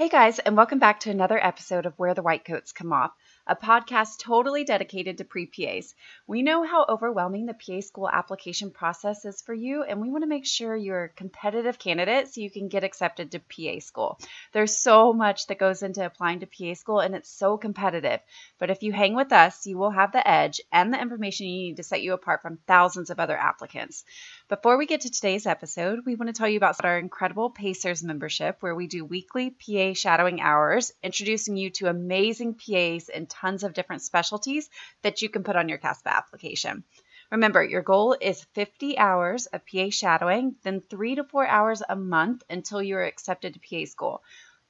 Hey guys, and welcome back to another episode of Where the White Coats Come Off, a podcast totally dedicated to pre PAs. We know how overwhelming the PA school application process is for you, and we want to make sure you're a competitive candidate so you can get accepted to PA school. There's so much that goes into applying to PA school, and it's so competitive. But if you hang with us, you will have the edge and the information you need to set you apart from thousands of other applicants. Before we get to today's episode, we want to tell you about our incredible PA-Cers membership, where we do weekly PA shadowing hours, introducing you to amazing PAs and tons of different specialties that you can put on your CASPA application. Remember, your goal is 50 hours of PA shadowing, then three to four hours a month until you are accepted to PA school.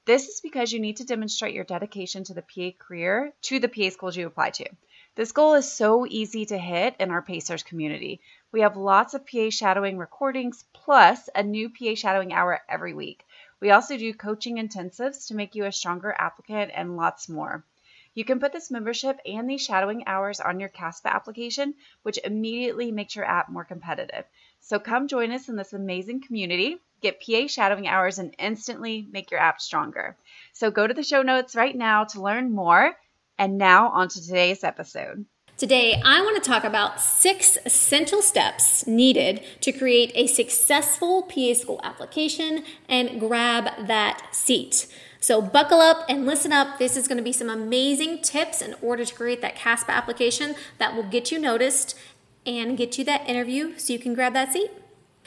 This is because you need to demonstrate your dedication to the PA career to the PA schools you apply to. This goal is so easy to hit in our PA-Cers community. We have lots of PA shadowing recordings plus a new PA shadowing hour every week. We also do coaching intensives to make you a stronger applicant and lots more. You can put this membership and these shadowing hours on your CASPA application, which immediately makes your app more competitive. So come join us in this amazing community, get PA shadowing hours, and instantly make your app stronger. So go to the show notes right now to learn more. And now on to today's episode. Today, I want to talk about six essential steps needed to create a successful PA school application and grab that seat. So, buckle up and listen up. This is going to be some amazing tips in order to create that CASPA application that will get you noticed and get you that interview so you can grab that seat.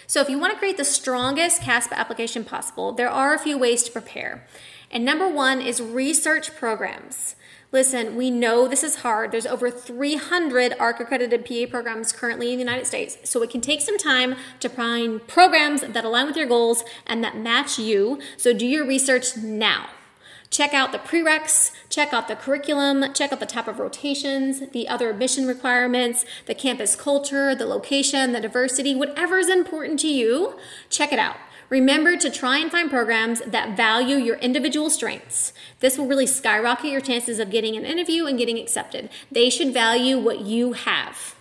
So, if you want to create the strongest CASPA application possible, there are a few ways to prepare. And number one is research programs. Listen, we know this is hard. There's over 300 ARC accredited PA programs currently in the United States. So it can take some time to find programs that align with your goals and that match you. So do your research now. Check out the prereqs, check out the curriculum, check out the type of rotations, the other admission requirements, the campus culture, the location, the diversity, whatever is important to you, check it out. Remember to try and find programs that value your individual strengths. This will really skyrocket your chances of getting an interview and getting accepted. They should value what you have.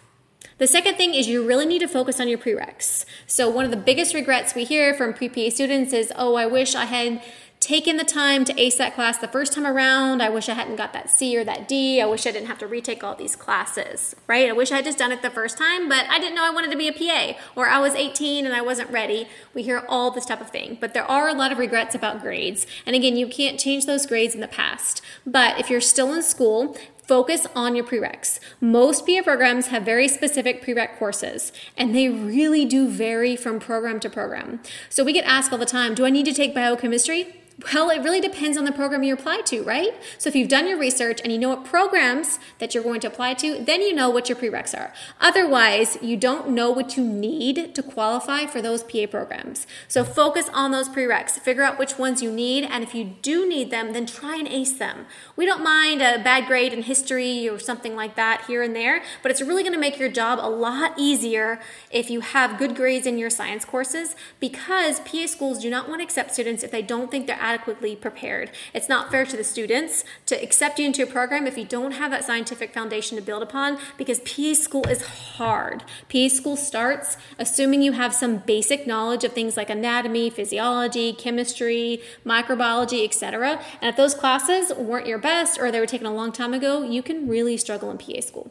The second thing is you really need to focus on your prereqs. So, one of the biggest regrets we hear from pre PA students is, oh, I wish I had taken the time to ace that class the first time around. I wish I hadn't got that C or that D. I wish I didn't have to retake all these classes, right? I wish I had just done it the first time, but I didn't know I wanted to be a PA, or I was 18 and I wasn't ready. We hear all this type of thing, but there are a lot of regrets about grades. And again, you can't change those grades in the past. But if you're still in school, Focus on your prereqs. Most PA programs have very specific prereq courses, and they really do vary from program to program. So we get asked all the time Do I need to take biochemistry? Well, it really depends on the program you apply to, right? So if you've done your research and you know what programs that you're going to apply to, then you know what your prereqs are. Otherwise, you don't know what you need to qualify for those PA programs. So focus on those prereqs. Figure out which ones you need, and if you do need them, then try and ace them. We don't mind a bad grade in history or something like that here and there, but it's really going to make your job a lot easier if you have good grades in your science courses because PA schools do not want to accept students if they don't think they're adequately prepared. It's not fair to the students to accept you into a program if you don't have that scientific foundation to build upon because PA school is hard. PA school starts assuming you have some basic knowledge of things like anatomy, physiology, chemistry, microbiology, etc. And if those classes weren't your best or they were taken a long time ago, you can really struggle in PA school.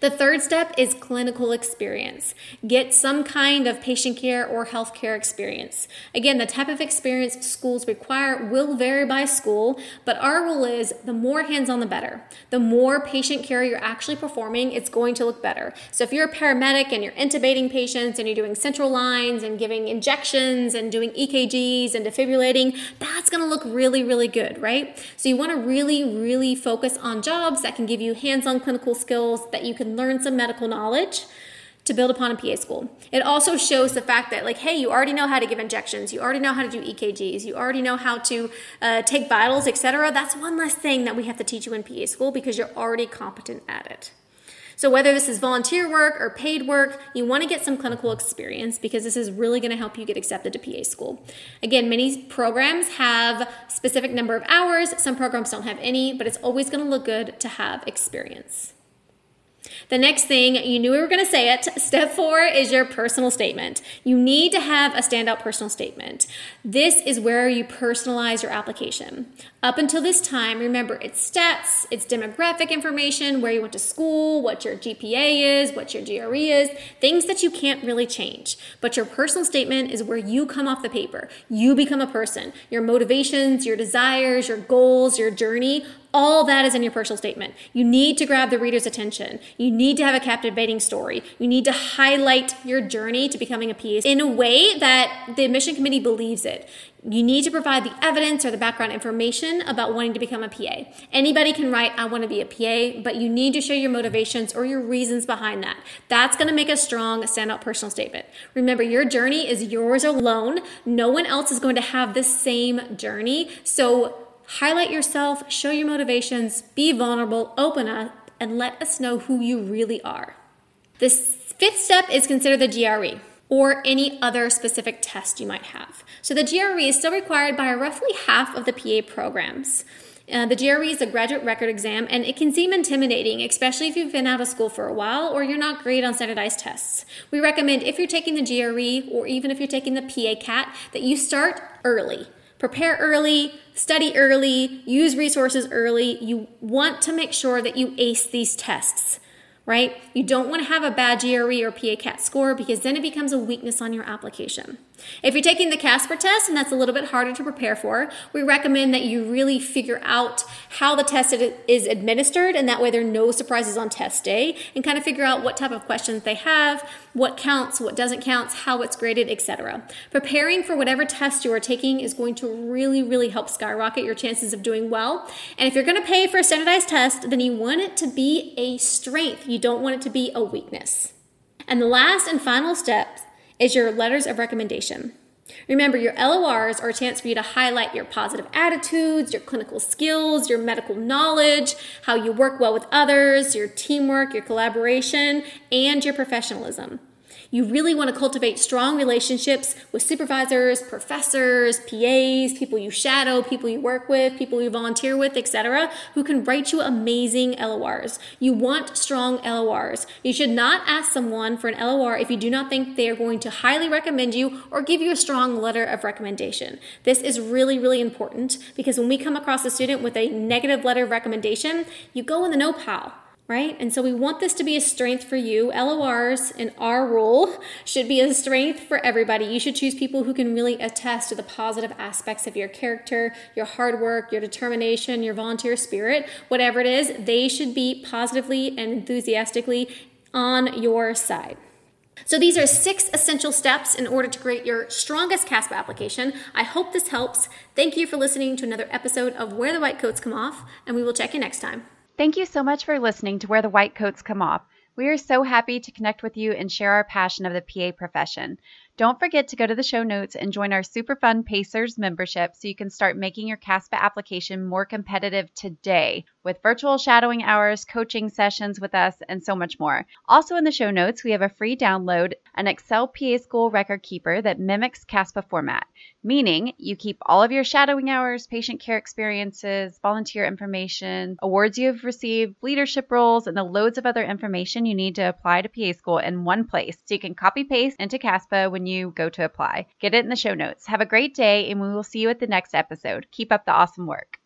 The third step is clinical experience. Get some kind of patient care or healthcare experience. Again, the type of experience schools require will vary by school, but our rule is the more hands on, the better. The more patient care you're actually performing, it's going to look better. So if you're a paramedic and you're intubating patients and you're doing central lines and giving injections and doing EKGs and defibrillating, that's going to look really, really good, right? So you want to really, really focus on jobs that can give you hands on clinical skills that you you can learn some medical knowledge to build upon a PA school. It also shows the fact that, like, hey, you already know how to give injections, you already know how to do EKGs, you already know how to uh, take vitals, etc. That's one less thing that we have to teach you in PA school because you're already competent at it. So, whether this is volunteer work or paid work, you want to get some clinical experience because this is really going to help you get accepted to PA school. Again, many programs have specific number of hours, some programs don't have any, but it's always going to look good to have experience. The next thing, you knew we were going to say it. Step four is your personal statement. You need to have a standout personal statement. This is where you personalize your application. Up until this time, remember it's stats, it's demographic information, where you went to school, what your GPA is, what your GRE is, things that you can't really change. But your personal statement is where you come off the paper. You become a person. Your motivations, your desires, your goals, your journey all that is in your personal statement. You need to grab the reader's attention. You need to have a captivating story. You need to highlight your journey to becoming a PA in a way that the admission committee believes it. You need to provide the evidence or the background information about wanting to become a PA. Anybody can write, I want to be a PA, but you need to show your motivations or your reasons behind that. That's going to make a strong standout personal statement. Remember, your journey is yours alone. No one else is going to have the same journey. So Highlight yourself, show your motivations, be vulnerable, open up, and let us know who you really are. The fifth step is consider the GRE or any other specific test you might have. So the GRE is still required by roughly half of the PA programs. Uh, the GRE is a graduate record exam, and it can seem intimidating, especially if you've been out of school for a while or you're not great on standardized tests. We recommend if you're taking the GRE or even if you're taking the PA CAT that you start early prepare early, study early, use resources early. You want to make sure that you ace these tests right? You don't want to have a bad GRE or PA CAT score because then it becomes a weakness on your application. If you're taking the Casper test and that's a little bit harder to prepare for, we recommend that you really figure out how the test is administered and that way there are no surprises on test day and kind of figure out what type of questions they have, what counts, what doesn't count, how it's graded, etc. Preparing for whatever test you are taking is going to really, really help skyrocket your chances of doing well. And if you're going to pay for a standardized test, then you want it to be a strength. You don't want it to be a weakness. And the last and final step is your letters of recommendation. Remember, your LORs are a chance for you to highlight your positive attitudes, your clinical skills, your medical knowledge, how you work well with others, your teamwork, your collaboration, and your professionalism. You really want to cultivate strong relationships with supervisors, professors, PAs, people you shadow, people you work with, people you volunteer with, etc., who can write you amazing LORs. You want strong LORs. You should not ask someone for an LOR if you do not think they are going to highly recommend you or give you a strong letter of recommendation. This is really, really important because when we come across a student with a negative letter of recommendation, you go in the no pile right? And so we want this to be a strength for you. LORs in our role should be a strength for everybody. You should choose people who can really attest to the positive aspects of your character, your hard work, your determination, your volunteer spirit, whatever it is, they should be positively and enthusiastically on your side. So these are six essential steps in order to create your strongest CASPA application. I hope this helps. Thank you for listening to another episode of Where the White Coats Come Off, and we will check you next time. Thank you so much for listening to Where the White Coats Come Off. We are so happy to connect with you and share our passion of the PA profession. Don't forget to go to the show notes and join our super fun PA-Cers membership so you can start making your CASPA application more competitive today with virtual shadowing hours, coaching sessions with us, and so much more. Also, in the show notes, we have a free download an Excel PA School record keeper that mimics CASPA format, meaning you keep all of your shadowing hours, patient care experiences, volunteer information, awards you have received, leadership roles, and the loads of other information you need to apply to PA School in one place so you can copy paste into CASPA when you go to apply. Get it in the show notes. Have a great day, and we will see you at the next episode. Keep up the awesome work.